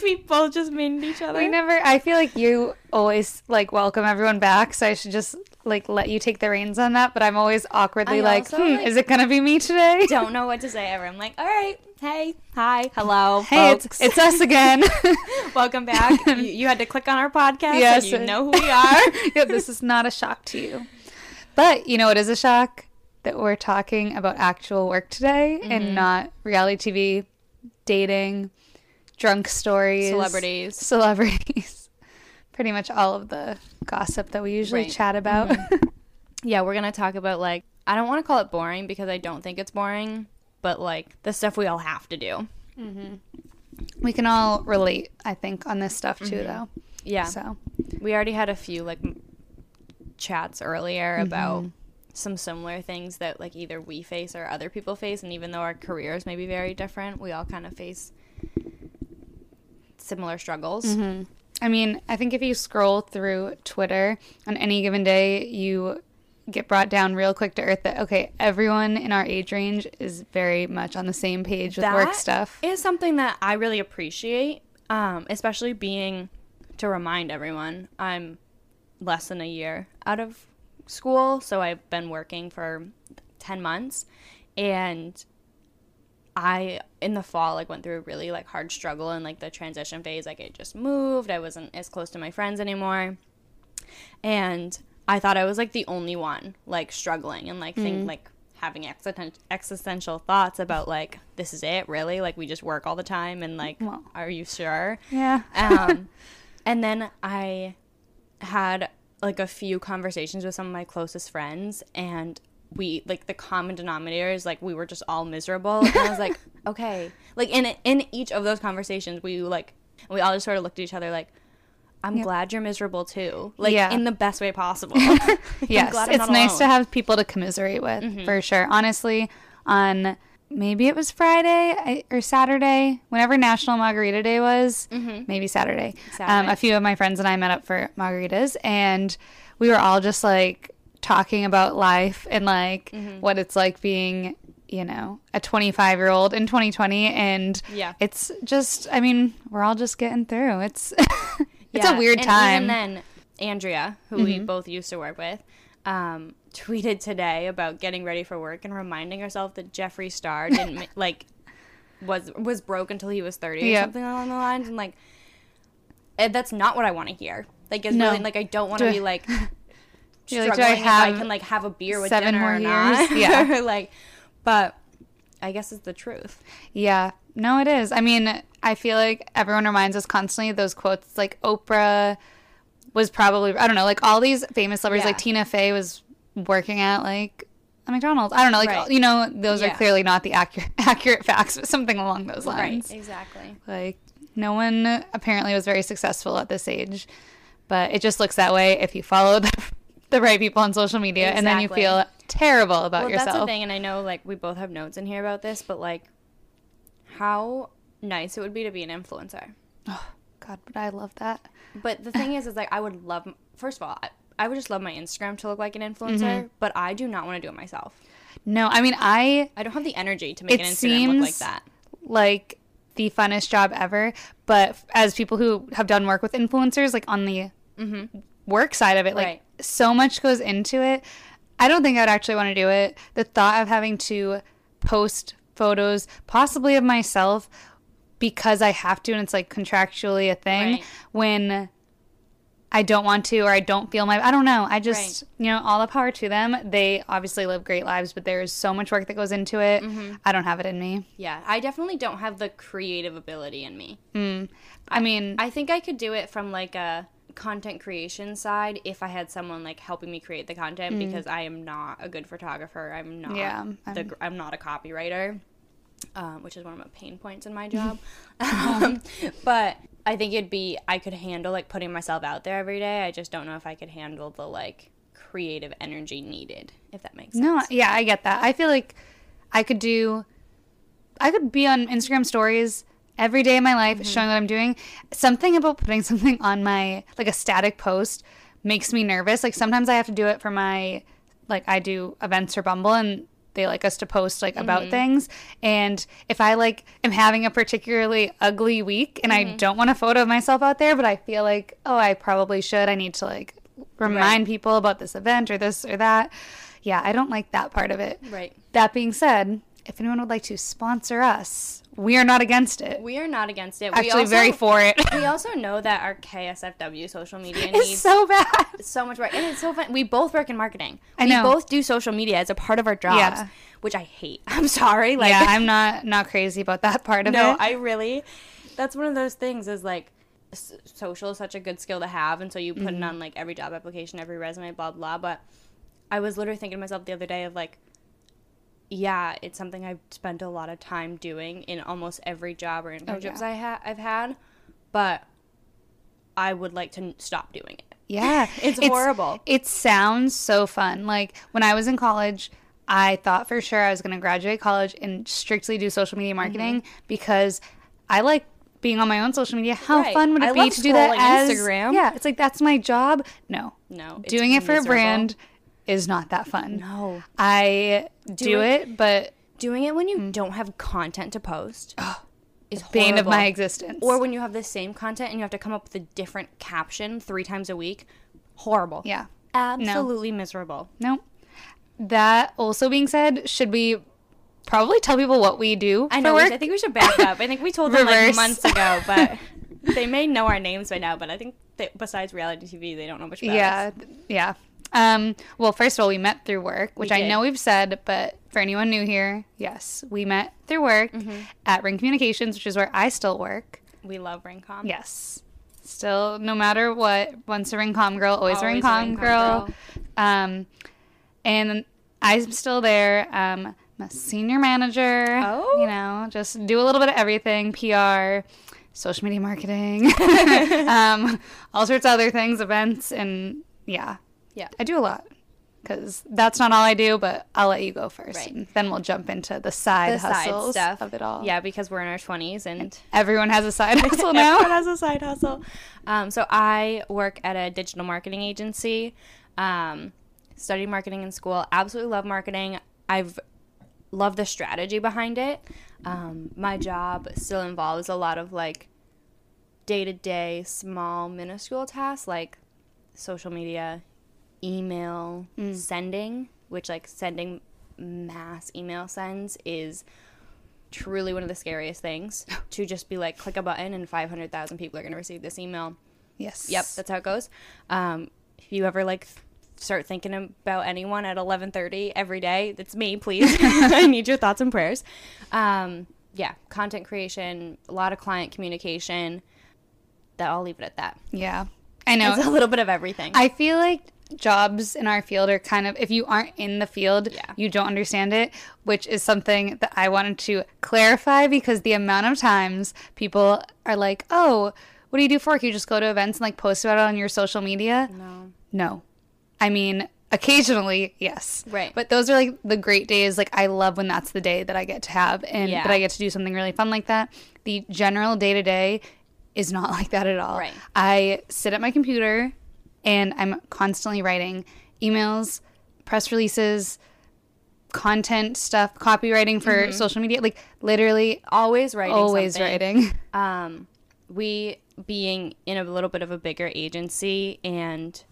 face we both just made each other. We never. I feel like you always like welcome everyone back, so I should just like let you take the reins on that. But I'm always awkwardly I like, also, hmm, like- is it gonna be me today? don't know what to say ever. I'm like, all right, hey, hi, hello, Hey, folks. it's it's us again. Welcome back. you, you had to click on our podcast. Yes. Yes, you know who we are. yeah, this is not a shock to you. But you know it is a shock? That we're talking about actual work today Mm-hmm. and not reality TV, dating, drunk stories, Celebrities. celebrities. Pretty much all of the gossip that we usually Right. Mm-hmm. chat about. Mm-hmm. yeah, we're gonna talk about like I don't want to call it boring because I don't think it's boring, but like the stuff we all have to do. Mm-hmm. we can all relate, I think, on this stuff too, mm-hmm. though. Yeah. So We already had a few like chats earlier about some similar things that like either we face or other people face and even though our careers may be very different, we all kind of face similar struggles. I mean, I think if you scroll through Twitter on any given day, you get brought down real quick to earth that okay, everyone in our age range is very much on the same page with work stuff. is something that I really appreciate, um, especially being to remind everyone I'm less than a year out of school, so I've been working for 10 months and I in the fall like went through a really like hard struggle in like the transition phase like I just moved, I wasn't as close to my friends anymore. And I thought I was like the only one like struggling and like think like having existen- existential thoughts about like this is it really like we just work all the time and like Well. are you sure? Yeah. um, and then I had like a few conversations with some of my closest friends, and we like the common denominator is like we were just all miserable. And I was like, okay, like in in each of those conversations, we like we all just sort of looked at each other like. I'm glad you're miserable too, like Yeah. in the best way possible. I'm yes, glad I'm it's nice to have people to commiserate with for sure. Honestly, on maybe it was Friday or Saturday, whenever National Margarita Day was, maybe Saturday. Um, Saturday. a few of my friends and I met up for margaritas, and we were all just like talking about life and like what it's like being. You know, a 25 year old in 2020, and Yeah. it's just, I mean, we're all just getting through. It's, it's Yeah, a weird and time. and then, Andrea, who we both used to work with, um, tweeted today about getting ready for work and reminding herself that Jeffree Star didn't like was was broke until he was thirty or something along the lines, and like eh, that's not what I want to hear. Like, it's No. really like I don't want to be like. You're like, do I if I have can like have a beer with seven dinner more or not. years? Yeah. Like, but I guess it's the truth. Yeah, no, it is. I mean, I feel like everyone reminds us constantly of those quotes. Like Oprah was probably, I don't know, like all these famous celebrities, like Tina Fey was working at like a McDonald's. I don't know, like Right. you know, those are clearly not the accurate accurate facts, but something along those lines. Exactly. Like no one apparently was very successful at this age, but it just looks that way if you follow the, the right people on social media, and then you feel terrible about well, yourself. that's the thing, and I know like we both have notes in here about this, but like how nice it would be to be an influencer. Oh, God, but I love that. But the thing is, is like I would love. First of all, I, I would just love my Instagram to look like an influencer, Mm-hmm. but I do not want to do it myself. No, I mean I I don't have the energy to make It an Instagram look like that. like the funnest job ever. But as people who have done work with influencers, like on the work side of it, like Right. So much goes into it. I don't think I'd actually want to do it. The thought of having to post photos, possibly of myself, because I have to, and it's like contractually a thing, Right. when I don't want to or I don't feel my I don't know. I just you know, all the power to them. They obviously live great lives, but there is so much work that goes into it. Mm-hmm. I don't have it in me. Yeah, I definitely don't have the creative ability in me. I mean, I think I could do it from like a content creation side if I had someone like helping me create the content because I am not a good photographer. I'm not. Mm. Yeah, the, I'm not a copywriter, um, which is one of my pain points in my job. Oh. um, but I think it'd be I could handle like putting myself out there every day. I just don't know if I could handle the like creative energy needed. If that makes sense. no, yeah, I get that. I feel like I could do I could be on Instagram stories every day of my life mm-hmm. showing what I'm doing. Something about putting something on my like a static post makes me nervous. Like sometimes I have to do it for my like I do events for Bumble and they like us to post like about mm-hmm. things and if i like am having a particularly ugly week and i mm-hmm. don't want a photo of myself out there but i feel like oh i probably should i need to like remind people about this event or this or that yeah i don't like that part of it Right. that being said if anyone would like to sponsor us we are not against it We are not against it. we actually also, very for it We also know that our KSFW social media it's needs so bad so much work, and it's so fun. We both work in marketing. I we know. both do social media as a part of our jobs, Yeah. which I hate. I'm sorry. Like, yeah i'm not not crazy about that part of no, it No, I really. That's one of those things. Is like, s- social is such a good skill to have, and so you put Mm-hmm. it on like every job application, every resume, blah blah. But I was literally thinking to myself the other day of like, yeah, it's something I've spent a lot of time doing in almost every job or internships Oh, yeah. I ha- I've had, but I would like to stop doing it. Yeah, It's horrible. It sounds so fun. Like when I was in college, I thought for sure I was going to graduate college and strictly do social media marketing Mm-hmm. because I like being on my own social media. How Right. fun would it I be to do that as Instagram. Yeah, it's like that's my job. No, No, doing it for miserable. a brand is not that fun. No. I do, it- it, but doing it when you don't have content to post is Mm. bane of my existence. Or when you have the same content and you have to come up with a different caption three times a week, horrible. yeah, absolutely miserable. no. That also being said, should we probably tell people what we do I know. work? I think we should back up. I think we told them like months ago, but they may know our names by now. But I think besides reality TV, they don't know much about yeah, us. yeah. Um, well, first of all, we met through work, which I know we've said, but for anyone new here, yes, we met through work Mm-hmm. at Ring Communications, which is where I still work. We love Ringcom. Yes, still, no matter what, once a Ringcom girl, always, a Always a Ringcom, Ringcom girl. girl. Um, and I'm still there. Um, I'm a senior manager. Oh. you know, just do a little bit of everything: PR, social media marketing, um, all sorts of other things, events, and yeah, Yeah. I do a lot because that's not all I do. But I'll let you go first, Right. and then we'll jump into the side The side stuff of it all. Yeah, because we're in our twenties and everyone has a side hustle now. Everyone has a side hustle. Um, so I work at a digital marketing agency. Um, studied marketing in school. Absolutely love marketing. I've loved the strategy behind it. Um, my job still involves a lot of like day to day, small, minuscule tasks like social media, email, sending, which like sending mass email sends is truly one of the scariest things to just be like click a button and 500,000 people are going to receive this email. Yes. Yep, that's how it goes. Um, if you ever like th- start thinking about anyone at 11:30 every day, that's me, please. I need your thoughts and prayers. Um, yeah, content creation, a lot of client communication. That I'll leave it at that. yeah. I know. It's a little bit of everything. I feel like jobs in our field are kind of if you aren't in the field, Yeah. you don't understand it, which is something that I wanted to clarify because the amount of times people are like, "Oh, what do you do for work? You just go to events and like post about it on your social media?" no. No. I mean, occasionally, yes. Right. But those are like the great days. Like I love when that's the day that I get to have and Yeah. that I get to do something really fun like that. The general day to day is not like that at all. Right. I sit at my computer and I'm constantly writing emails, press releases, content stuff, copywriting for social media. Like literally Always writing. always something. writing. um, we being in a little bit of a bigger agency and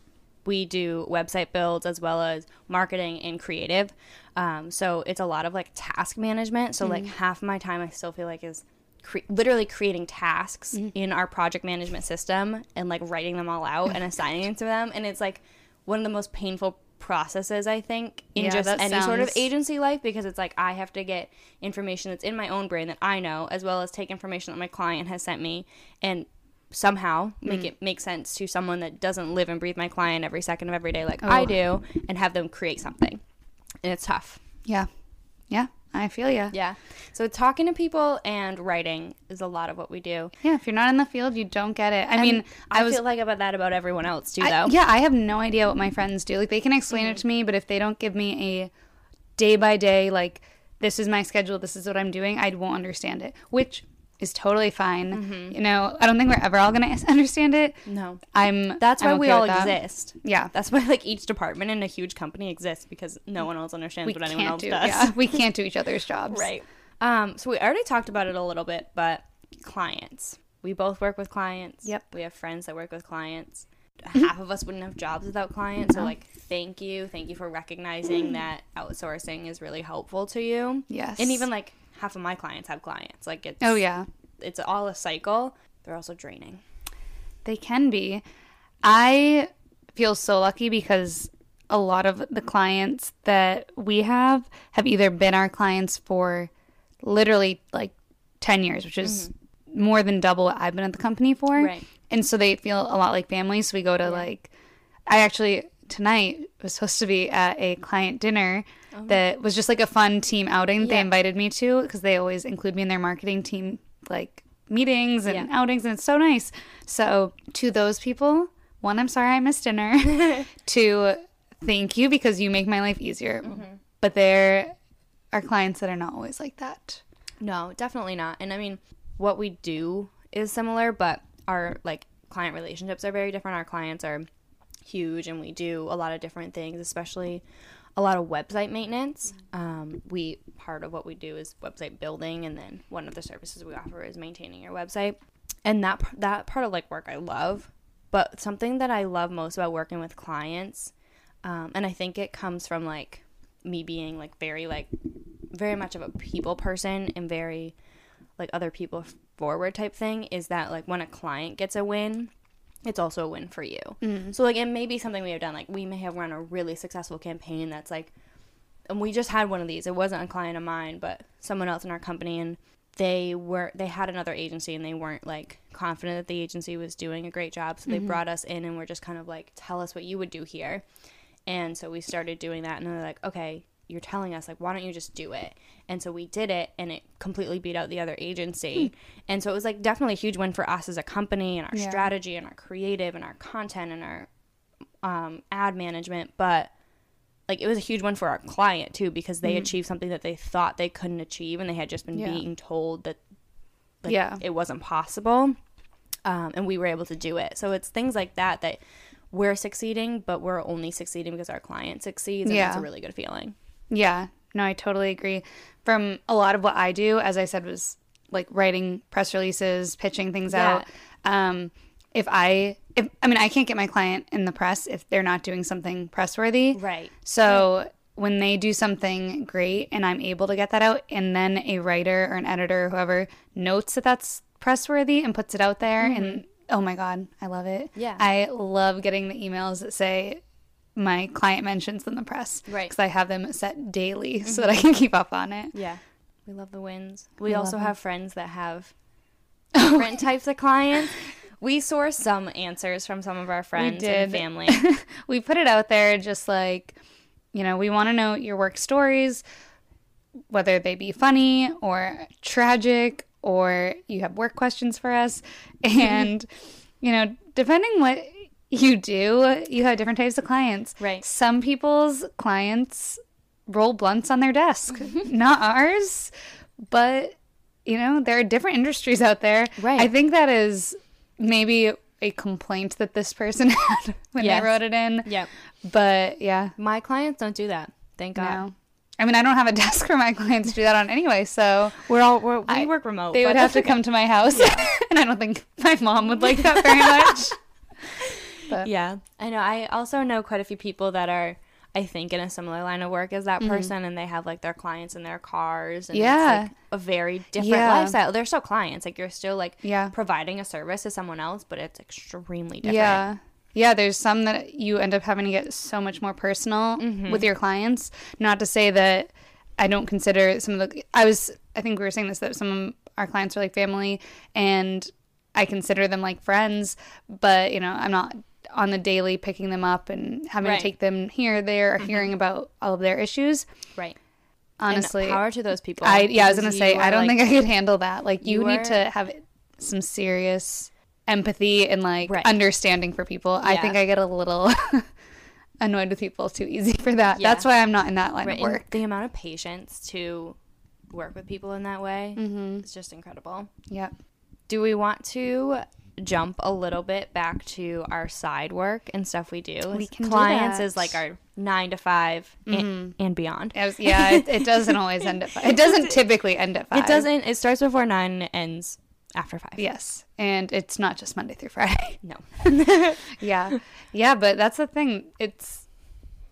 we do website builds as well as marketing and creative um, so it's a lot of like task management so like half my time i still feel like is cre- literally creating tasks mm-hmm. in our project management system and like writing them all out and assigning them to them and it's like one of the most painful processes i think in Yeah, just any sort of agency life because it's like I have to get information that's in my own brain that I know, as well as take information that my client has sent me and somehow make mm. it make sense to someone that doesn't live and breathe my client every second of every day like I Oh. do and have them create something. And it's tough. yeah. Yeah. I feel you. Yeah. So talking to people and writing is a lot of what we do. Yeah, if you're not in the field, you don't get it. I mean, I, I, was feel like about that about everyone else too I- though. yeah, I have no idea what my friends do. Like they can explain it mm-hmm. to me, but if they don't give me a day by day like this is my schedule, this is what I'm doing, I won't understand it. Which is totally fine. Mm-hmm. You know, I don't think we're ever all going to understand it. No. I'm That's why I'm we all that. exist. Yeah. That's why like each department in a huge company exists because no one else understands We what anyone else do does. yeah, we can't do each other's jobs. Right. Um, so we already talked about it a little bit, but clients. We both work with clients. Yep. We have friends that work with clients. Half of us wouldn't have jobs without clients. So like thank you. Thank you for recognizing that outsourcing is really helpful to you. Yes. And even like half of my clients have clients. Like it's Oh yeah. it's all a cycle. They're also draining. They can be. I feel so lucky because a lot of the clients that we have have either been our clients for literally like 10 years, which is more than double what I've been at the company for. Mm-hmm. Right. And so they feel a lot like family. So we go to like, I actually tonight was supposed to be at a client dinner that was just like a fun team outing that they Oh. Invited me to because they always include me in their marketing team like meetings and Yeah. outings and it's so nice. So to those people, one, I'm sorry I missed dinner. Two, thank you because you make my life easier. Mm-hmm. But there are clients that are not always like that. No, definitely not. And I mean, what we do is similar, but our like client relationships are very different. Our clients are huge, and we do a lot of different things, especially a lot of website maintenance. Um, we part of what we do is website building, and then one of the services we offer is maintaining your website. And that that part of like work I love, but something that I love most about working with clients, um, and I think it comes from like me being like very like very much of a people person and very like other people forward type thing is that like when a client gets a win it's also a win for you. Mm-hmm. So like it may be something we have done like we may have run a really successful campaign that's like and we just had one of these. It wasn't a client of mine but someone else in our company and they were they had another agency and they weren't like confident that the agency was doing a great job. So they mm-hmm. brought us in and were just kind of like tell us what you would do here. And so we started doing that, and they're like, okay, you're telling us, like, why don't you just do it? And so we did it, and it completely beat out the other agency. And so it was like definitely a huge win for us as a company and our Yeah. strategy and our creative and our content and our um, ad management. But like, it was a huge win for our client too because they achieved something that they thought they couldn't achieve, and they had just been Yeah. being told that like, Yeah. it wasn't possible. Um, and we were able to do it. So it's things like that that we're succeeding, but we're only succeeding because our client succeeds. And that's a really good feeling. Yeah, no, I totally agree. From a lot of what I do, as I said, was like writing press releases, pitching things Yeah. out. Um, if I, if I mean, I can't get my client in the press if they're not doing something press worthy. Right. So when they do something great and I'm able to get that out, and then a writer or an editor or whoever notes that that's press worthy and puts it out there, and oh my God, I love it. Mm-hmm. Yeah. I love getting the emails that say, my client mentions in the press. Right. Mm-hmm. Because I have them set daily so that I can keep up on it. Yeah. We love the wins. We love also them. have friends that have different types of clients. We source some answers from some of our friends and family. we put it out there just like, you know, we want to know your work stories, whether they be funny or tragic or you have work questions for us. And, you know, depending what you do, you have different types of clients. Right. Some people's clients roll blunts on their desk, not ours, but, you know, there are different industries out there. Right. I think that is maybe a complaint that this person had when Yes. they wrote it in. yep. But yeah, My clients don't do that. Thank God. no. I mean, I don't have a desk for my clients to do that on anyway, so We're all we're, we I- work remote. they would have to okay. come to my house, and I don't think my mom would like that very much. But Yeah, I know. I also know quite a few people that are, I think, in a similar line of work as that person, and they have like their clients in their cars. And Mm-hmm. Yeah. it's, like, a very different Yeah. lifestyle. They're still clients. Like you're still like Yeah. providing a service to someone else, but it's extremely different. yeah, yeah. There's some that you end up having to get so much more personal Mm-hmm. with your clients. Not to say that I don't consider some of the. I was. I think we were saying this that some of our clients are like family, and I consider them like friends. But you know, I'm not on the daily picking them up and having Right. Mm-hmm. to take them here, there, or hearing about all of their issues. right. Honestly, and power to those people. I yeah, I was gonna say I don't like- think I could handle that. Like you, you need are- to have some serious empathy and like Right. understanding for people. I think I get a little annoyed with people too easy for that. Yeah. That's why I'm not in that line Right, of and work. the amount of patience to work with people in that way. Mm-hmm. It's just incredible. Yep. Do we want to jump a little bit back to our side work and stuff we do? We can do Clients that. is like our nine to 5 and, mm-hmm. and beyond. Was- yeah, it, it doesn't always end at five. It doesn't typically end at five. It doesn't. It starts before nine and it ends after five. Yes, and it's not just Monday through Friday. No. yeah, yeah, but that's the thing. It's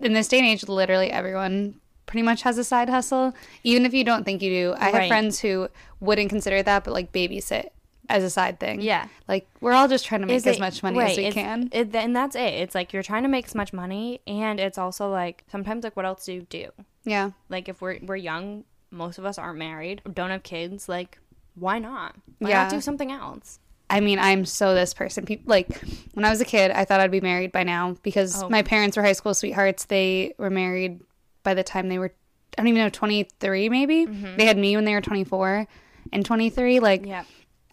in this day and age, literally everyone pretty much has a side hustle, even if you don't think you do. I have Right. friends who wouldn't consider that, but like babysit as a side thing. Yeah. like we're all just trying to make Is as it- much money right, as we can. It, and that's it. It's like you're trying to make as much money, and it's also like sometimes like what else do you do? yeah, Like if we're we're young, most of us aren't married, don't have kids. Like why not? Why Yeah. not do something else? I mean, I'm so this person. People like when I was a kid, I thought I'd be married by now because Oh. my parents were high school sweethearts. They were married by the time they were, I don't even know, 23 maybe. Mm-hmm. They had me when they were 24 and 23. Like, Yeah.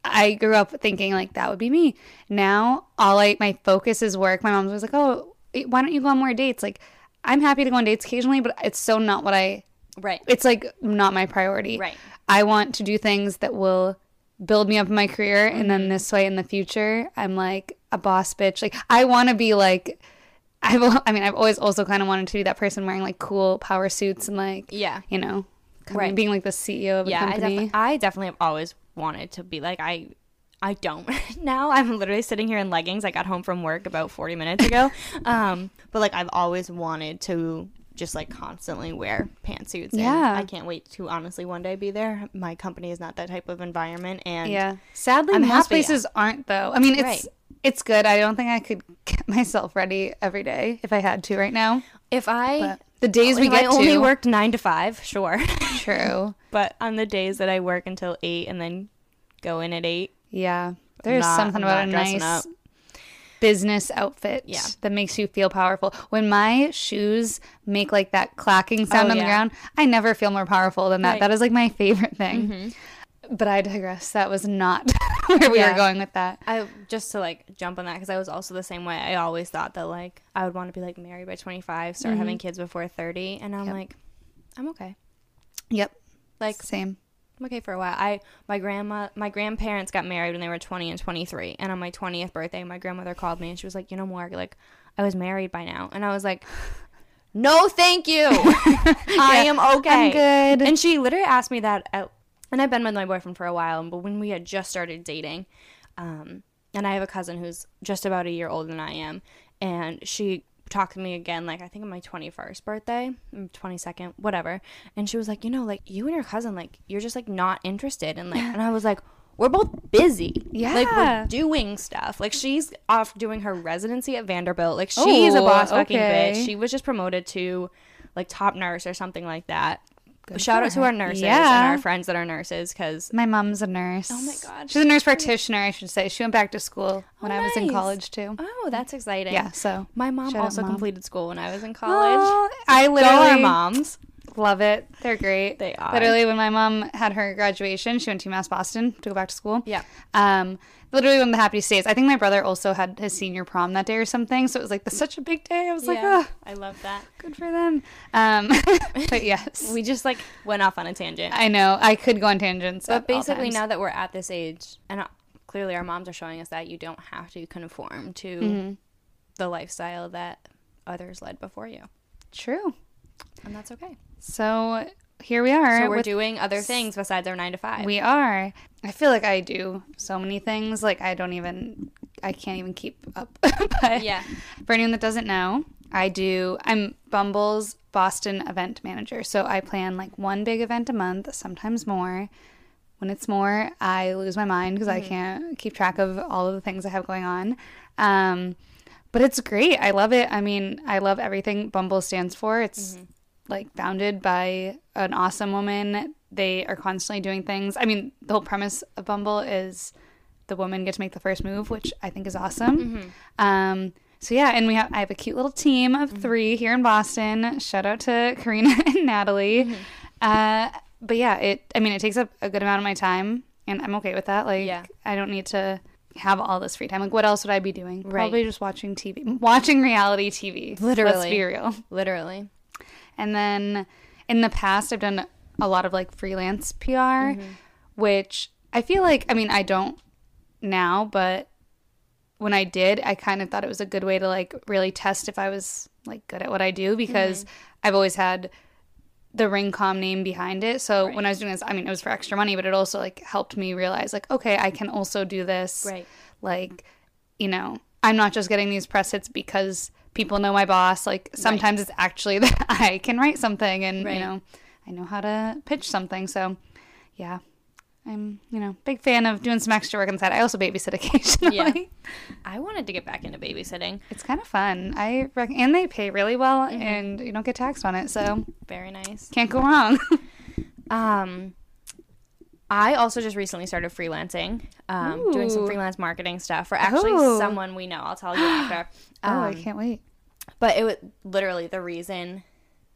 I grew up thinking like that would be me. Now, all I my focus is work. My mom's always like, "Oh, why don't you go on more dates?" Like, I'm happy to go on dates occasionally, but it's so not what I. Right. It's like not my priority. Right. I want to do things that will build me up in my career, and Mm-hmm. then this way in the future, I'm like a boss bitch. Like, I want to be like. I've, I mean, I've always also kind of wanted to be that person wearing like cool power suits and like, Yeah. you know, kind Right. being like the CEO of a Yeah. I, company. defi- I definitely have always wanted to be like I. I don't now. I'm literally sitting here in leggings. I got home from work about 40 minutes ago. um, but like I've always wanted to just like constantly wear pantsuits. and Yeah. I can't wait to honestly one day be there. My company is not that type of environment, and Yeah. Sadly, I'm most happy. places aren't though. I mean, it's Right. it's good. I don't think I could get myself ready every day if I had to right now. if I But the days we get I only to, worked nine to five, sure. true. but on the days that I work until eight and then go in at eight, Yeah. There's not- something about a nice up. business outfit Yeah. that makes you feel powerful. When my shoes make like that clacking sound Oh, on the ground, I never feel more powerful than that. Right. Mm-hmm. That is like my favorite thing. But I digress. That was not where we Yeah. were going with that. I just to like jump on that because I was also the same way. I always thought that like I would want to be like married by 25, start having kids before 30, and I'm Mm-hmm. Yep. like, I'm okay. Yep. Like Same. I'm okay for a while. I my grandma my grandparents got married when they were 20 and 23, and on my 20th birthday, my grandmother called me and she was like, you know, Morg, like I was married by now, and I was like. No, thank you. I am okay. I'm good. And she literally asked me that, at, and I've been with my boyfriend for a while, but when we had just started dating, um, and I have a cousin who's just about a year older than I am, and she talked to me again, like I think on my 21st birthday, mm, 22nd, whatever, and she was like, you know, like you and your cousin, like you're just like not interested, and like, and I was like, we're both busy, Yeah. Like we're doing stuff. Like she's off doing her residency at Vanderbilt, like she's a Oh, boss fucking okay. bitch. She was just promoted to like top nurse or something like that. Good Shout out to her. our nurses Yeah. and our friends that are nurses because My mom's a nurse. Oh my God. She's a nurse practitioner, I should say. She went back to school when Oh, I was in oh, college too. oh, that's exciting. Yeah, so my mom also Mom. completed school when I was in college. Oh, I Go our moms. Love it. They're great. They are. Literally, when my mom had her graduation, she went to UMass Boston to go back to school. Yeah. Um, literally one of the happiest days. I think my brother also had his senior prom that day or something. So it was like this such a big day. I was like, oh, I love that. good for them. Um, but yes, We just like went off on a tangent. I know I could go on tangents. but basically, now that we're at this age, and uh, clearly our moms are showing us that you don't have to conform to Mm-hmm. the lifestyle that others led before you, true. and that's okay. So here we are. So we're with- doing other things besides our nine to five. We are. I feel like I do so many things. Like I don't even, I can't even keep up. but Yeah. For anyone that doesn't know, I do. I'm Bumble's Boston event manager. So I plan like one big event a month, sometimes more. When it's more, I lose my mind because I can't keep track of all of the things I have going on. Um, but it's great. I love it. I mean, I love everything Bumble stands for. It's like founded by an awesome woman. They are constantly doing things. I mean, the whole premise of Bumble is the woman gets to make the first move, which I think is awesome. Um, so yeah, and we have I have a cute little team of three here in Boston. Shout out to Karina and Natalie. Uh, but yeah, it I mean it takes up a good amount of my time, and I'm okay with that. Like Yeah. I don't need to have all this free time. Like what else would I be doing? Right. Probably just watching TV, watching reality TV. Let's Literally. be real. Literally. And then in the past, I've done a lot of like freelance PR, mm-hmm. which I feel like, I mean, I don't now, but when I did, I kind of thought it was a good way to like really test if I was like good at what I do because mm-hmm. I've always had the Ringcom name behind it. So when I was doing this, I mean, it was for extra money, but it also like helped me realize like, okay, I can also do this. Right. Like, you know, I'm not just getting these press hits because people know my boss. Like sometimes it's actually that I can write something and Right. you know, I know how to pitch something. So yeah. I'm, you know, big fan of doing some extra work on the side. I also babysit occasionally. Yeah. I wanted to get back into babysitting. It's kind of fun. I rec- and they pay really well, Mm-hmm. and you don't get taxed on it, so Very nice. can't go wrong. Um, I also just recently started freelancing, um, doing some freelance marketing stuff for actually Oh. someone we know. I'll tell you after. oh, I Um, can't wait. but it was literally the reason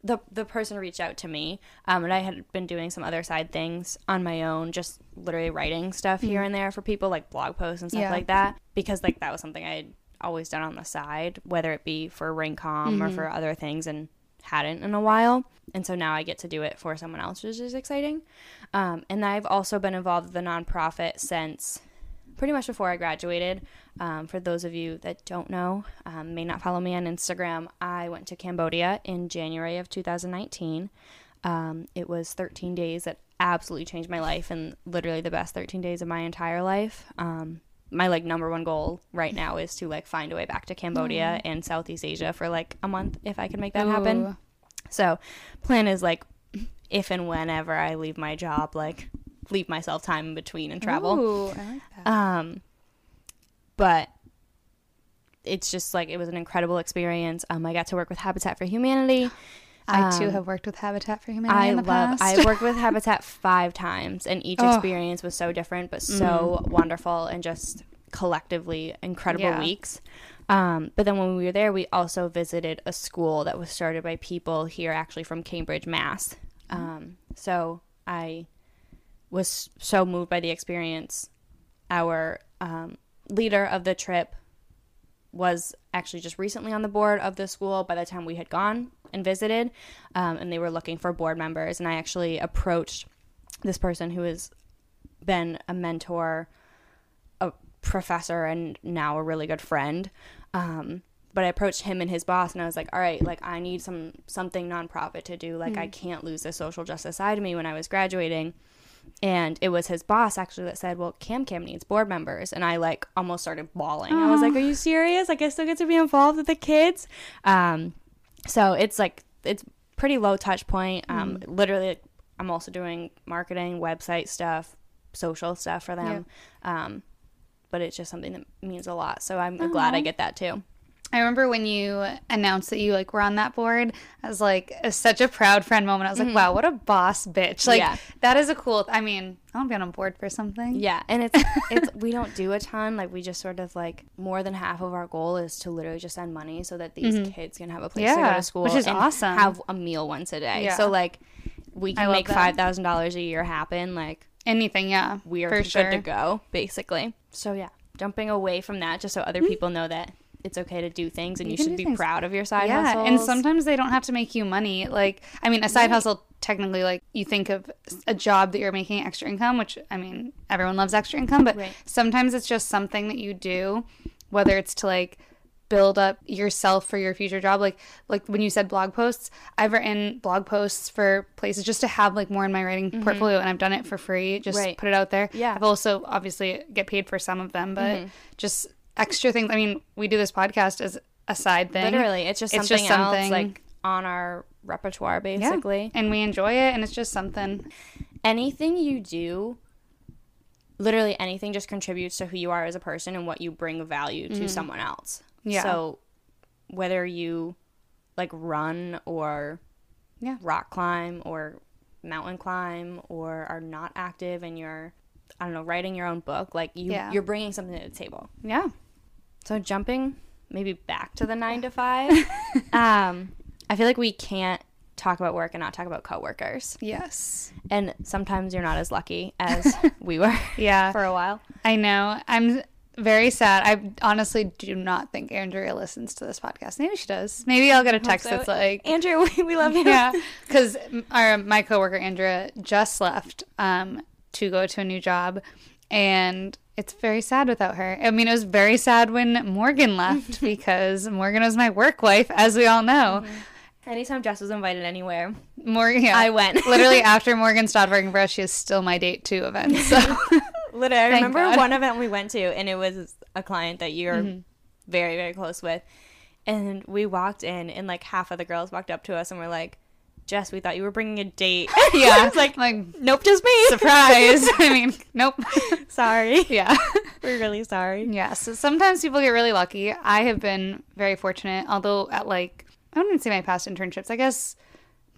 the the person reached out to me um, and i had been doing some other side things on my own just literally writing stuff here and there for people like blog posts and stuff Yeah. like that because like that was something i had always done on the side whether it be for ringcom or for other things and hadn't in a while and so now i get to do it for someone else which is exciting um, and i've also been involved with the nonprofit since pretty much before I graduated. Um, for those of you that don't know, um, may not follow me on Instagram, I went to Cambodia in January of 2019. Um, it was 13 days that absolutely changed my life and literally the best 13 days of my entire life. Um, my like number one goal right now is to like find a way back to Cambodia and Southeast Asia for like a month if I can make that happen. So, plan is like if and whenever I leave my job, like leave myself time in between and travel. Ooh, I like that. Um, but it's just like it was an incredible experience. Um, I got to work with Habitat for Humanity. I too um, have worked with Habitat for Humanity I in the love. past. I worked with Habitat five times, and each Oh. experience was so different, but so wonderful and just collectively incredible Yeah. weeks. Um, but then when we were there, we also visited a school that was started by people here, actually from Cambridge, Mass. Um, so I was so moved by the experience. Our um, leader of the trip was actually just recently on the board of the school by the time we had gone and visited um, and they were looking for board members. And i actually approached this person who has been a mentor a professor and now a really good friend. Um, but i approached him and his boss and i was like all right like i need some something nonprofit to do. Like i can't lose the social justice side of me when i was graduating and it was his boss actually that said well cam cam needs board members. And i like almost started bawling. I was like are you serious? Like i still get to be involved with the kids? Um so it's like it's pretty low touch point. Um literally i'm also doing marketing website stuff social stuff for them. Um but it's just something that means a lot. So i'm glad i get that too I remember when you announced that you like were on that board. I was like a, such a proud friend moment. I was like, wow, what a boss bitch! Like Mm-hmm. Yeah. that is a cool. I mean, I want to be on a board for something. Yeah, and it's it's we don't do a ton. Like we just sort of like more than half of our goal is to literally just send money so that these kids can have a place to go to school, which is and awesome. Have a meal once a day. Yeah. So like we can make that. five thousand dollars a year happen. Like Anything, yeah, we are for good sure. to go, basically. So yeah, jumping away from that just so other people know that it's okay to do things and You you, should be things. proud of your side hustle. yeah, hustles. and sometimes they don't have to make you money. Like, I mean, a side hustle technically, like you think of a job that you're making extra income, which I mean, everyone loves extra income, but Right. sometimes it's just something that you do, whether it's to like build up yourself for your future job like like when you said blog posts i've written blog posts for places just to have like more in my writing portfolio and i've done it for free just Mm-hmm. Right. put it out there Yeah. i've also obviously get paid for some of them but Mm-hmm. just extra things i mean we do this podcast as a side thing literally, it's just It's something just something- else like on our repertoire, Yeah. basically. and we enjoy it and it's just something anything you do literally anything just contributes to who you are as a person and what you bring value to mm-hmm. someone else. Yeah. so whether you like run or Yeah. rock climb or mountain climb or are not active and you're i don't know writing your own book like you Yeah. you're bringing something to the table yeah so jumping maybe back to the nine to five um i feel like we can't talk about work and not talk about coworkers yes and sometimes you're not as lucky as we were yeah for a while. I know. I'm very sad. I honestly do not think Andrea listens to this podcast. Maybe she does. Maybe I'll get a text so. that's like, Andrea, we, we love you. yeah, because our my coworker Andrea just left um, to go to a new job, and it's very sad without her. I mean, it was very sad when Morgan left because Morgan was my work wife, as we all know. Mm-hmm. Anytime Jess was invited anywhere, Morgan, yeah, I went. literally after Morgan stopped working for us, she is still my date two event. So literally, I remember God. one event we went to, and it was a client that you're mm-hmm. very, very close with. And we walked in, and like half of the girls walked up to us and were like, Jess, we thought you were bringing a date. yeah, it's like, like nope, just me. surprise. I mean, nope. Sorry. yeah. We're really sorry. Yeah, so sometimes people get really lucky. I have been very fortunate, although at like I wouldn't even say my past internships. I guess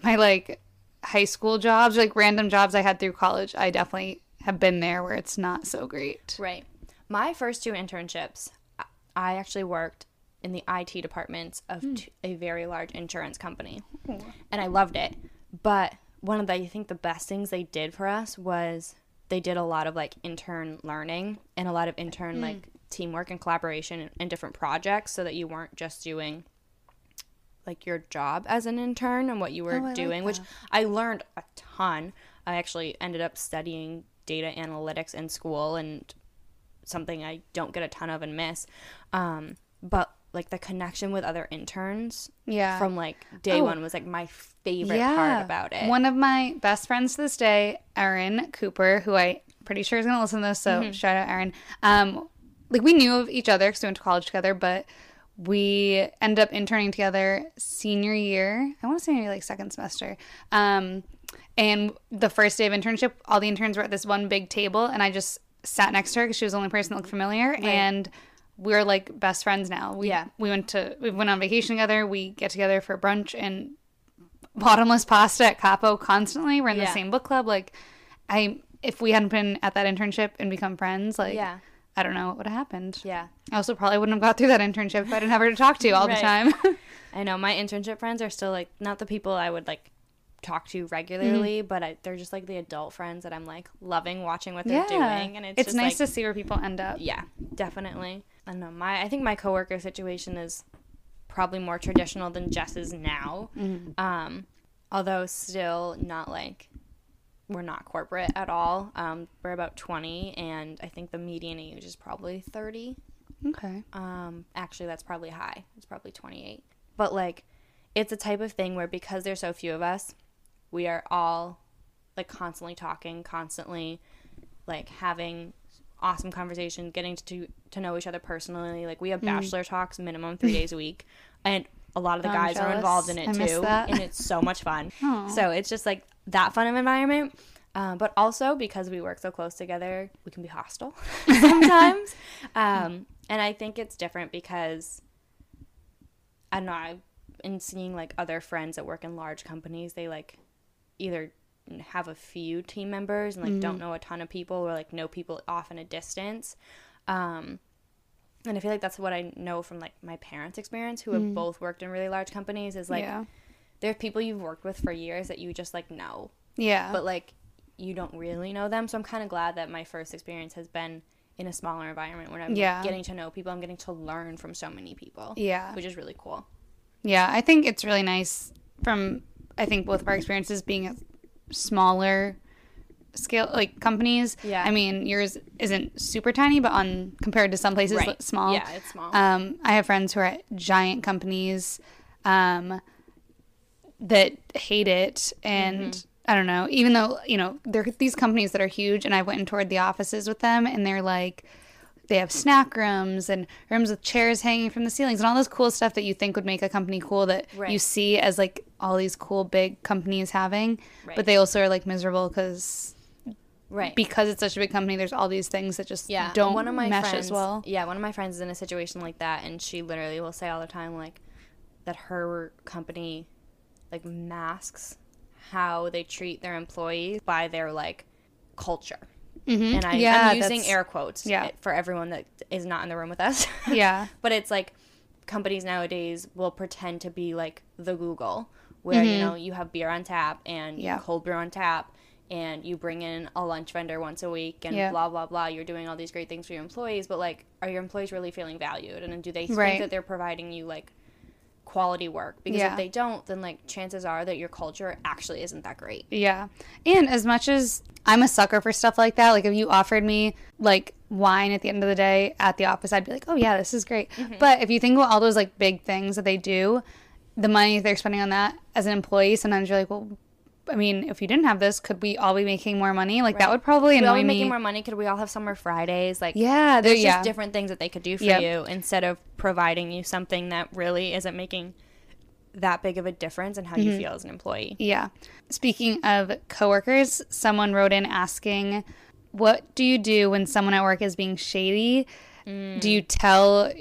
my like high school jobs, like random jobs I had through college, I definitely have been there where it's not so great. Right. My first two internships, I actually worked in the IT departments of t- a very large insurance company. And I loved it. But one of the, I think the best things they did for us was they did a lot of like intern learning and a lot of intern like teamwork and collaboration and, in different projects so that you weren't just doing like your job as an intern and what you were Oh, I like doing, which. I learned a ton. I actually ended up studying data analytics in school and something I don't get a ton of and miss. Um, but like the connection with other interns Yeah. from like day Oh. one was like my favorite part about it. One of my best friends to this day, Erin Cooper, who I pretty sure is going to listen to this, so Mm-hmm. shout out Erin. Um, like we knew of each other because we went to college together, but we end up interning together senior year. I want to say maybe like second semester. Um, and the first day of internship, all the interns were at this one big table, and I just sat next to her because she was the only person that looked familiar, and we're like best friends now. We, Yeah. we went to we went on vacation together. We get together for brunch and bottomless pasta at Capo constantly. We're in the same book club. Like, I if we hadn't been at that internship and become friends, like, Yeah. I don't know what would have happened. yeah. I also probably wouldn't have got through that internship if I didn't have her to talk to all the time. I know my internship friends are still like not the people I would like talk to regularly, Mm-hmm. but I, they're just like the adult friends that I'm like loving watching what they're doing, and it's, it's just, nice like, to see where people end up. yeah, definitely. I don't know. My I think my coworker situation is probably more traditional than Jess's now. Mm-hmm. Um, although still not like we're not corporate at all. Um, we're about 20 and I think the median age is probably 30. Okay. Um, actually that's probably high. It's probably 28. But like it's a type of thing where because there's so few of us, we are all like constantly talking, constantly like having awesome conversation, getting to to know each other personally. Like we have bachelor talks minimum 3 days a week. And a lot of the I'm guys are involved in it I too, and it's so much fun. Aw. So it's just like that fun of environment. Uh, but also because we work so close together, we can be hostile sometimes. um, and I think it's different because I don't know. I've been seeing like other friends that work in large companies. They like either have a few team members and like don't know a ton of people or like know people off in a distance. Um, and I feel like that's what I know from like my parents' experience, who have both worked in really large companies. Is like yeah. there are people you've worked with for years that you just like know, Yeah. but like you don't really know them. So I'm kind of glad that my first experience has been in a smaller environment where I'm Yeah. getting to know people. I'm getting to learn from so many people, yeah. which is really cool. Yeah, I think it's really nice from I think both of our experiences being smaller scale like companies. Yeah. I mean, yours isn't super tiny, but on compared to some places Right. small. Yeah, it's small. Um, I have friends who are at giant companies um, that hate it, and Mm-hmm. I don't know. Even though you know they're these companies that are huge, and I went and toured the offices with them, and they're like. They have snack rooms and rooms with chairs hanging from the ceilings and all this cool stuff that you think would make a company cool that you see as like all these cool big companies having, Right. but they also are like miserable because right. because it's such a big company. There's all these things that just yeah don't one of my mesh friends, as well. yeah one of my friends is in a situation like that and she literally will say all the time like that her company like masks how they treat their employees by their like culture mm-hmm. and I, Yeah, i'm using air quotes yeah. for everyone that is not in the room with us Yeah. but it's like companies nowadays will pretend to be like the google where you know you have beer on tap and Mm-hmm. Yeah. cold brew on tap and you bring in a lunch vendor once a week and Yeah. blah blah blah you're doing all these great things for your employees but like are your employees really feeling valued and do they think Right. that they're providing you like quality work because Yeah. if they don't then like chances are that your culture actually isn't that great Yeah. And as much as I'm a sucker for stuff like that, like if you offered me like wine at the end of the day at the office, I'd be like, oh yeah, this is great. But if you think about all those like big things that they do, the money they're spending on that as an employee, sometimes you're like, well, I mean, if you didn't have this, could we all be making more money? Like that would probably we all annoy be me. making more money could we all have summer fridays like yeah, there's yeah. just different things that they could do for Yep. you instead of providing you something that really isn't making that big of a difference in how you Mm-hmm. feel as an employee Yeah. Speaking of coworkers, someone wrote in asking, "What do you do when someone at work is being shady? Do you tell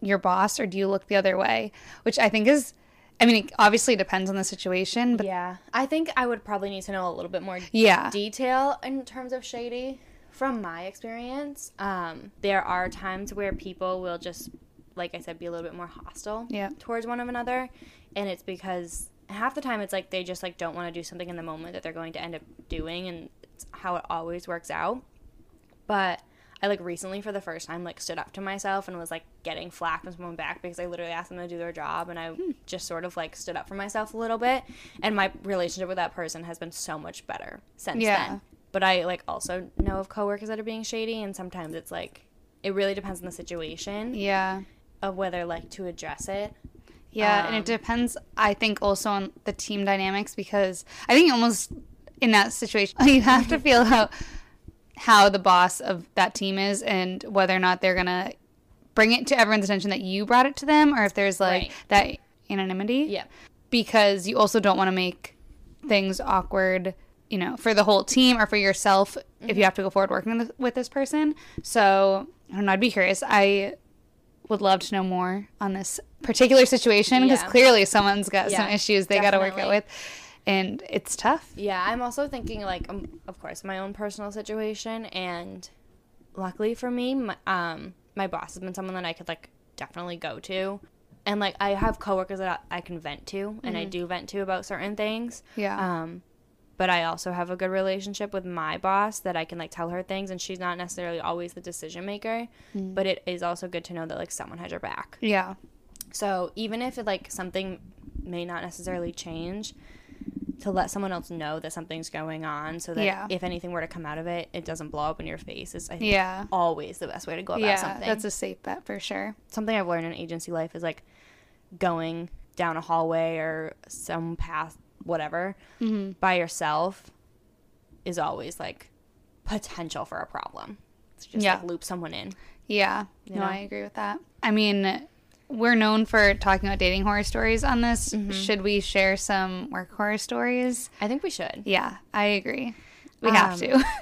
your boss or do you look the other way?" Which I think is I mean, it obviously depends on the situation, but Yeah, I think I would probably need to know a little bit more yeah. detail in terms of shady. From my experience, um, there are times where people will just, like I said, be a little bit more hostile Yeah. towards one of another, and it's because half the time it's like they just like don't want to do something in the moment that they're going to end up doing, and it's how it always works out. But I like recently for the first time like stood up to myself and was like getting flack from someone back because I literally asked them to do their job and I just sort of like stood up for myself a little bit and my relationship with that person has been so much better since Yeah. then. But I like also know of coworkers that are being shady and sometimes it's like it really depends on the situation Yeah. of whether like to address it. Yeah, and Um, it depends I think also on the team dynamics because I think almost in that situation you have to feel how how the boss of that team is and whether or not they're to bring it to everyone's attention that you brought it to them or if there's like Right. that anonymity. Yeah. Because you also don't want to make things awkward, you know, for the whole team or for yourself if you mm-hmm. have to go forward working with- this person. So, I don't know, I'd be curious. I would love to know more on this particular situation because Yeah. clearly someone's got some issues they got to work out with. And it's tough. Yeah, I'm also thinking like, um, of course, my own personal situation, and luckily for me, my, um, my boss has been someone that I could like definitely go to, and like I have coworkers that I can vent to, and I do vent to about certain things. Yeah. Um, but I also have a good relationship with my boss that I can like tell her things, and she's not necessarily always the decision maker, but it is also good to know that like someone has your back. yeah. So even if it, like something may not necessarily change, to let someone else know that something's going on, so that Yeah. if anything were to come out of it, it doesn't blow up in your face. Is I think Yeah. always the best way to go about Yeah. something. That's a safe bet for sure. something I've learned in agency life is like going down a hallway or some path, whatever, Mm-hmm. by yourself is always like potential for a problem. It's just Yeah. like loop someone in. Yeah, You no, know? I agree with that. I mean, we're known for talking about dating horror stories on this. Mm-hmm. Should we share some work horror stories? I think we should. Yeah, I agree. We have Um, to.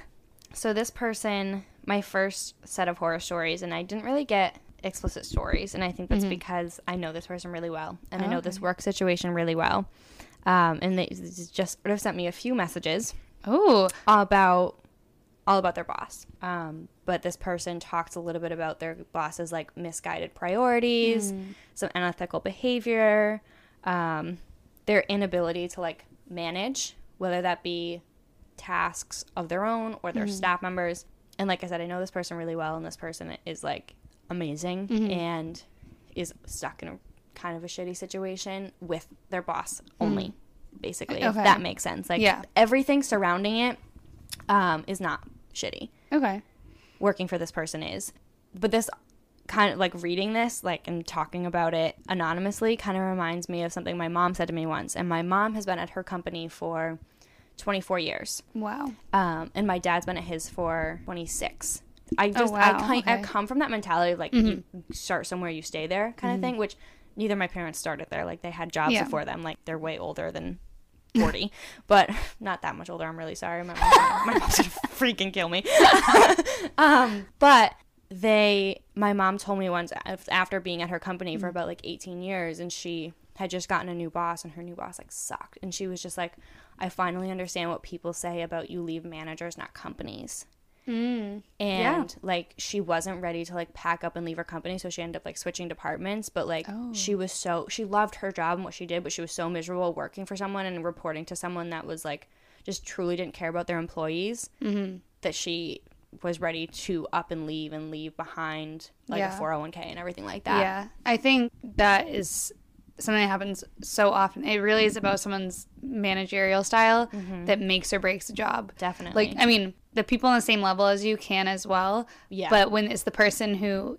So this person, my first set of horror stories, and I didn't really get explicit stories, and I think that's because I know this person really well, and I know this work situation really well. Um, and they just sort of sent me a few messages oh, about all about their boss. Um, but this person talks a little bit about their boss's like misguided priorities, some unethical behavior, um, their inability to like manage, whether that be tasks of their own or their staff members. And like I said, I know this person really well, and this person is like amazing and is stuck in a kind of a shitty situation with their boss only, basically, if that makes sense. Like Yeah. everything surrounding it um, is not shitty. okay. Working for this person is, but this kind of like reading this, like and talking about it anonymously, kind of reminds me of something my mom said to me once. And my mom has been at her company for 24 years, Wow. um, and my dad's been at his for 26. I just Oh, wow, I, kind, I come from that mentality of like you start somewhere, you stay there kind of thing. Which neither my parents started there. Like they had jobs Yeah. before them. Like they're way older than 40, but not that much older. I'm really sorry. My mom's gonna, my mom's gonna freaking kill me. um, but they, my mom told me once after being at her company for about like 18 years, and she had just gotten a new boss, and her new boss like sucked, and she was just like, I finally understand what people say about you leave managers, not companies. Mm. And like she wasn't ready to like pack up and leave her company, so she ended up like switching departments. But like Oh. she was so she loved her job and what she did, but she was so miserable working for someone and reporting to someone that was like just truly didn't care about their employees Mm-hmm. that she was ready to up and leave and leave behind like Yeah. a 401k and everything like that. Yeah, I think that is something that happens so often. It really is about someone's managerial style that makes or breaks a job. Definitely. Like, I mean, the people on the same level as you can as well. Yeah. But when it's the person who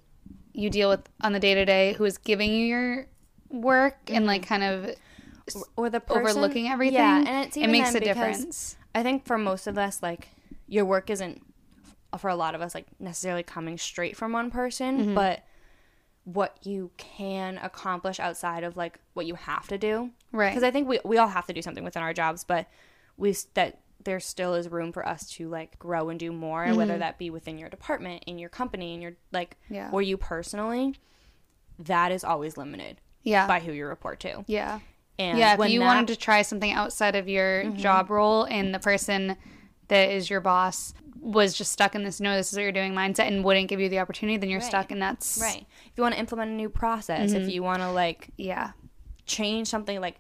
you deal with on the day to day who is giving you your work and like kind of or the person, overlooking everything, Yeah, and it's it makes a difference. I think for most of us, like your work isn't for a lot of us like necessarily coming straight from one person, Mm-hmm. but what you can accomplish outside of like what you have to do. Right. Because I think we we all have to do something within our jobs, but we that there still is room for us to like grow and do more, whether that be within your department, in your company, in your like, Yeah. or you personally. That is always limited Yeah. by who you report to. yeah. And yeah, if when you that- wanted to try something outside of your Mm-hmm. job role and the person that is your boss was just stuck in this no this is what you're doing mindset and wouldn't give you the opportunity then you're Right. stuck and that's Right. If you want to implement a new process, if mm-hmm. you want to like yeah change something like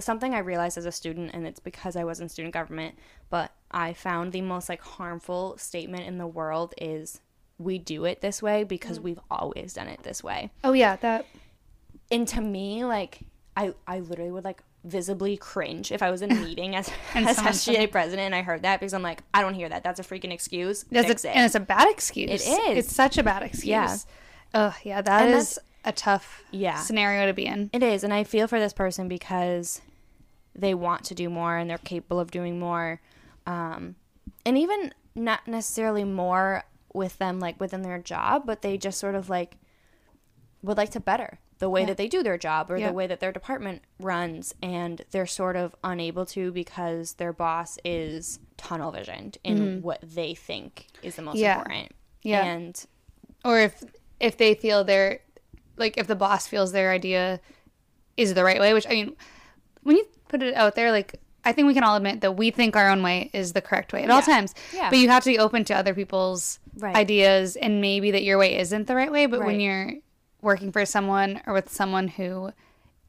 something I realized as a student and it's because I was in student government, but I found the most like harmful statement in the world is we do it this way because mm. we've always done it this way. oh yeah that And to me like I I literally would like visibly cringe if I was in a meeting as as SGA president and I heard that because I'm like I don't hear that. That's a freaking excuse. that's Fix a, it. and it's a bad excuse It is. it's such a bad excuse Yeah. oh yeah that And is a tough Yeah. scenario to be in It is, and I feel for this person because they want to do more and they're capable of doing more, um, and even not necessarily more with them like within their job, but they just sort of like would like to better the way Yeah. that they do their job or Yeah. the way that their department runs, and they're sort of unable to because their boss is tunnel visioned in what they think is the most Mm-hmm. Yeah. important. Yeah. and or if if they feel they're like if the boss feels their idea is the right way which i mean when you put it out there like i think we can all admit that we think our own way is the correct way at all times Yeah. but you have to be open to other people's Right. ideas and maybe that your way isn't the right way but when you're working for someone or with someone who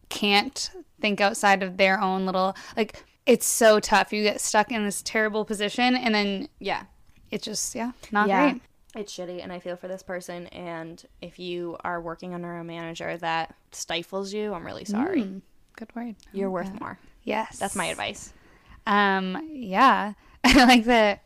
can't think outside of their own little like it's so tough you get stuck in this terrible position and then yeah, it just yeah not yeah. great It's shitty, and I feel for this person. And if you are working under a manager that stifles you, I'm really sorry. Mm, good word You're worth more. yes That's my advice. Um, yeah. I like that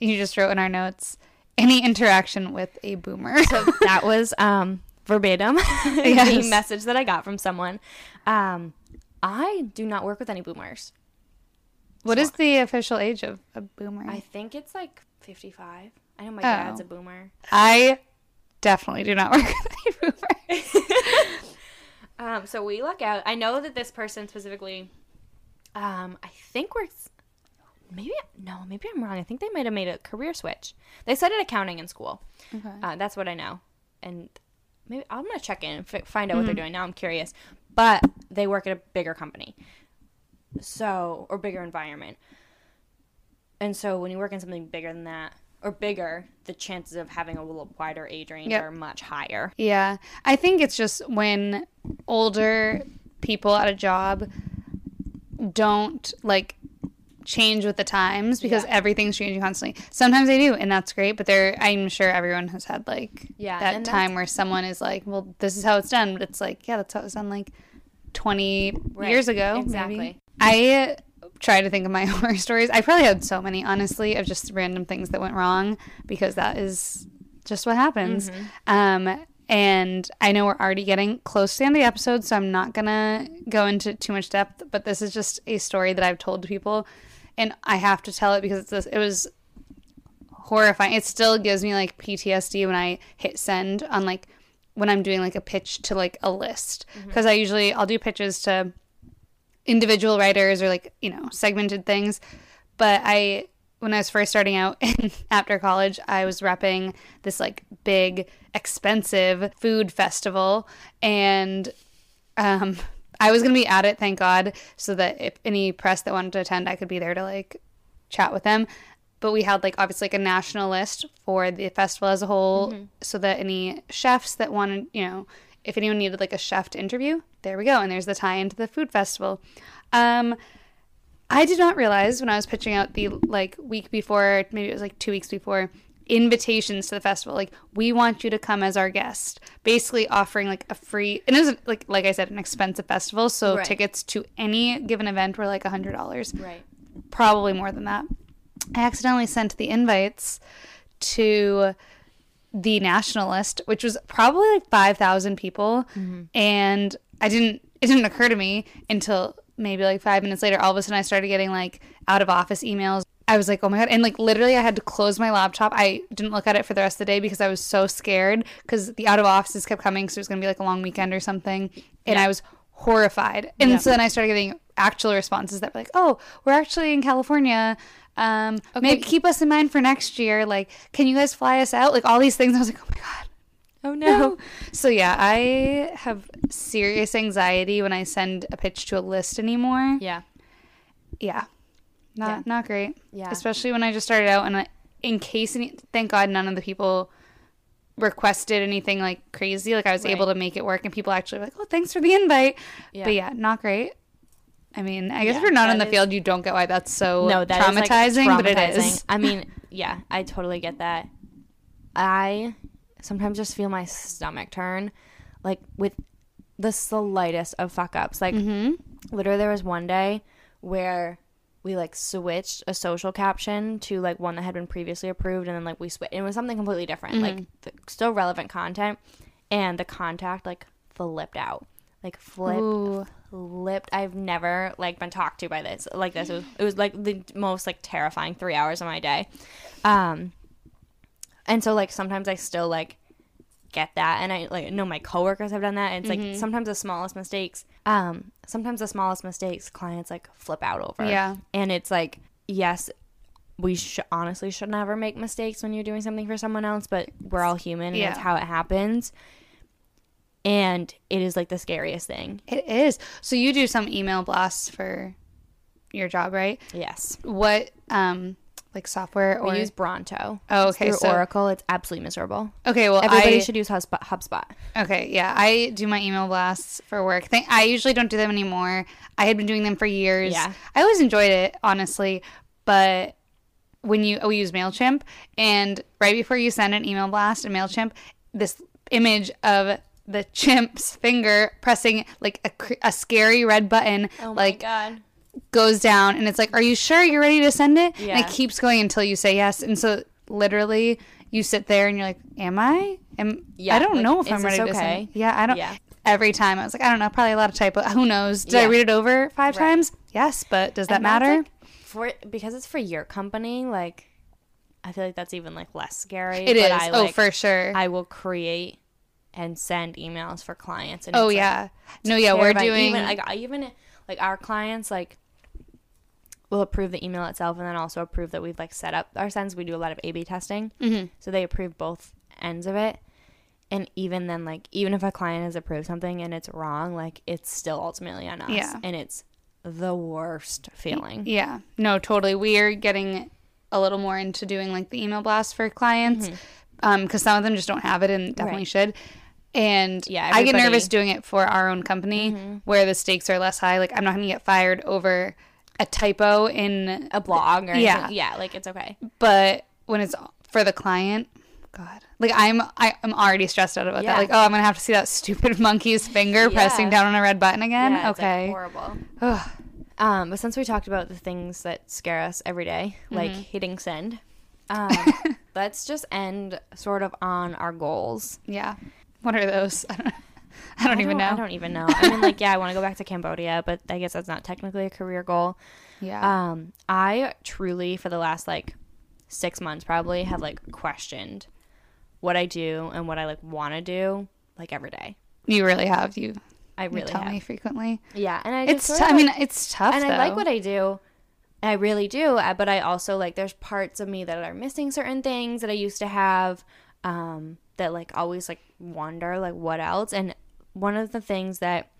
you just wrote in our notes any interaction with a boomer. So that was um, verbatim the message that I got from someone. Um, I do not work with any boomers. what is the official age of a boomer? I I, think it's like 55. I know my Oh. dad's a boomer. I definitely do not work with any boomers. Um, so we luck out. I know that this person specifically, um, I think works. Maybe no, maybe I'm wrong. I think they might have made a career switch. They studied accounting in school. Okay. Uh, that's what I know. And maybe I'm gonna check in and fi- find out what they're mm-hmm. doing. Now I'm curious. But they work at a bigger company, so or bigger environment. And so when you work in something bigger than that or bigger, the chances of having a little wider age range Yep. are much higher. Yeah. I think it's just when older people at a job don't like change with the times because Yeah. everything's changing constantly. Sometimes they do, and that's great, but there I'm sure everyone has had like Yeah, that time where someone is like, Well, this is how it's done, but it's like, yeah, that's how it's done like twenty Right, years ago. exactly. Maybe. I try to think of my horror stories. I probably had so many, honestly, of just random things that went wrong because that is just what happens. Um, and I know we're already getting close to the end of the episode, so I'm not gonna go into too much depth. But this is just a story that I've told to people, and I have to tell it because it's this, it was horrifying. It still gives me like PTSD when I hit send on like when I'm doing like a pitch to like a list. Because I usually I'll do pitches to individual writers or like you know segmented things. But i when i was first starting out after college i was repping this like big expensive food festival. And um i was gonna be at it thank god so that if any press that wanted to attend i could be there to like chat with them. But we had like obviously like a national list for the festival as a whole so that any chefs that wanted you know if anyone needed like a chef to interview there we go and there's the tie into the food festival. Um I did not realize when I was pitching out the like week before, maybe it was like two weeks before, invitations to the festival. Like, we want you to come as our guest. Basically offering like a free and it was like like I said, an expensive festival. So Right. tickets to any given event were like a hundred dollars. Right. Probably more than that. I accidentally sent the invites to the national list, which was probably like five thousand people, mm-hmm. and I didn't. It didn't occur to me until maybe like five minutes later. All of a sudden, I started getting like out of office emails. I was like, oh my god! And like literally, I had to close my laptop. I didn't look at it for the rest of the day because I was so scared because the out of offices kept coming. So it was gonna be like a long weekend or something, and I was horrified. And Yeah. so then I started getting actual responses that were like, oh, we're actually in California. Um, maybe keep us in mind for next year. Like, can you guys fly us out? Like all these things. I was like, oh my god. Oh No. So yeah, I have serious anxiety when I send a pitch to a list anymore. Yeah. Yeah. Not Yeah. not great. Yeah. Especially when I just started out and I, in case any, thank God none of the people requested anything like crazy. Like I was able to make it work and people actually were like, "Oh, thanks for the invite." Yeah. But yeah, not great. I mean, I guess Yeah, if you're not in the is- field, you don't get why that's so no, that is, like, traumatizing, but it is. I mean, yeah, I totally get that. I sometimes just feel my stomach turn, like with the slightest of fuck ups. Like Mm-hmm. literally, there was one day where we like switched a social caption to like one that had been previously approved, and then like we switched. It was something completely different, like Mm-hmm. th- still relevant content, and the contact like flipped out, like flipped Ooh. flipped. I've never like been talked to by this like this. It was, it was like the most like terrifying three hours of my day. Um, and so like sometimes I still like get that, and I like know my coworkers have done that. And it's Mm-hmm. like sometimes the smallest mistakes, um, sometimes the smallest mistakes clients like flip out over. Yeah. and it's like yes. We should honestly should never make mistakes when you're doing something for someone else, but we're all human and Yeah. it's how it happens. And it is like the scariest thing. It is. So you do some email blasts for your job, right? Yes. What um like software or We use Bronto. Oh, okay, through so- Oracle, it's absolutely miserable. Okay, well Everybody I, should use HubSpot. HubSpot. Okay, yeah, I do my email blasts for work. I usually don't do them anymore. I had been doing them for years. Yeah. I always enjoyed it, honestly, but when you we use Mailchimp and right before you send an email blast in Mailchimp, this image of the chimp's finger pressing like a, a scary red button oh like god. Goes down and it's like, Are you sure you're ready to send it? And it keeps going until you say yes. And so literally you sit there and you're like, Am I? Am Yeah, I don't like, know if I'm ready to send okay? it. Yeah, I don't Yeah. every time I was like, I don't know, probably a lot of typo. Who knows? Did I read it over five Right. times? Yes, but does that And matter? like, for because it's for your company, like I feel like that's even like less scary. it is. I, oh, like, for sure. I will create and send emails for clients. And oh it's, like, yeah. no, yeah, we're doing even like I even like our clients like will approve the email itself and then also approve that we've like set up our sends. We do a lot of A/B testing, Mhm. so they approve both ends of it. And even then, like even if a client has approved something and it's wrong, like it's still ultimately on us, Yeah. and it's the worst feeling. Yeah. No, totally. We're getting a little more into doing like the email blast for clients because some of them just don't have it and definitely Mm-hmm. Right. should. And Yeah, I get nervous Mm-hmm. doing it for our own company where the stakes are less high. Like I'm not going to get fired over a typo in A blog or Yeah. anything. yeah, like it's okay. but when it's for the client, God, like I'm I, I'm already stressed out about Yeah. that. Like, oh, I'm gonna have to see that stupid monkey's finger pressing down on a red button again. Yeah, it's, like, okay, horrible. Ugh. Um, but since we talked about the things that scare us every day, like Mm-hmm. hitting send, um, let's just end sort of on our goals. yeah. What are those? I don't, I don't even know. I don't even know. I mean, like, yeah, I want to go back to Cambodia, but I guess that's not technically a career goal. yeah. Um, I truly, for the last like six months, probably have like questioned what I do and what I like want to do, like every day. you really have. You I You really tell have. me frequently. Yeah, and I It's. T- I mean, it's tough. and I like what I do. I really do, uh, but I also like there's parts of me that are missing certain things that I used to have um that like always like wonder like what else and one of the things that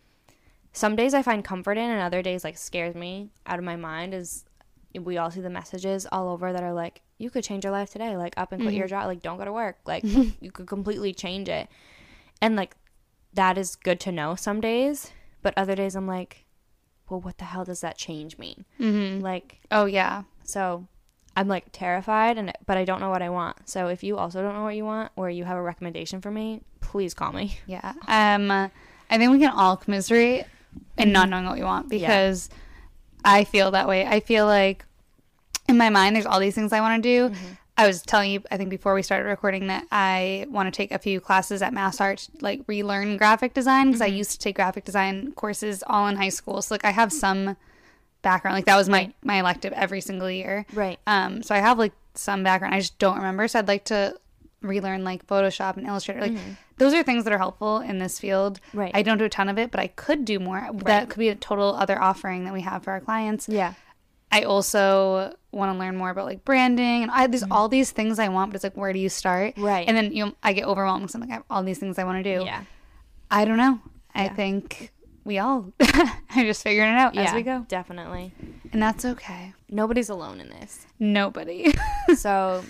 some days I find comfort in and other days like scares me out of my mind is we all see the messages all over that are like you could change your life today like up and quit Mm-hmm. your job like don't go to work like you could completely change it and like that is good to know some days but other days I'm like well, what the hell does that change mean? Mm-hmm. Like, Oh yeah. so I'm like terrified, and but I don't know what I want. So if you also don't know what you want, or you have a recommendation for me, please call me. Yeah. Um, I think we can all commiserate in not knowing what we want because I feel that way. I feel like in my mind, there's all these things I want to do. I was telling you, I think before we started recording, that I want to take a few classes at Mass Art, like relearn graphic design because I used to take graphic design courses all in high school. So like I have some background. Like that was my my elective every single year. Right. Um, so I have like some background. I just don't remember. So I'd like to relearn like Photoshop and Illustrator. Like those are things that are helpful in this field. Right. I don't do a ton of it, but I could do more. That could be a total other offering that we have for our clients. Yeah. I also want to learn more about like branding and I there's all these things I want, but it's like where do you start? Mm-hmm. Right. And then you know, I get overwhelmed because I'm like I have all these things I want to do. Yeah. I don't know. I think we all are just figuring it out Yeah. as we go. Definitely. And that's okay. Nobody's alone in this. Nobody. So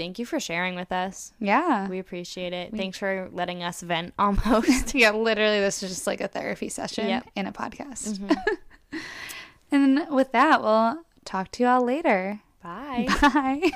thank you for sharing with us. yeah. We appreciate it. Thanks for letting us vent almost. yeah, literally, this is just like a therapy session Yep. in a podcast. Mm-hmm. and with that, we'll talk to you all later. Bye. Bye.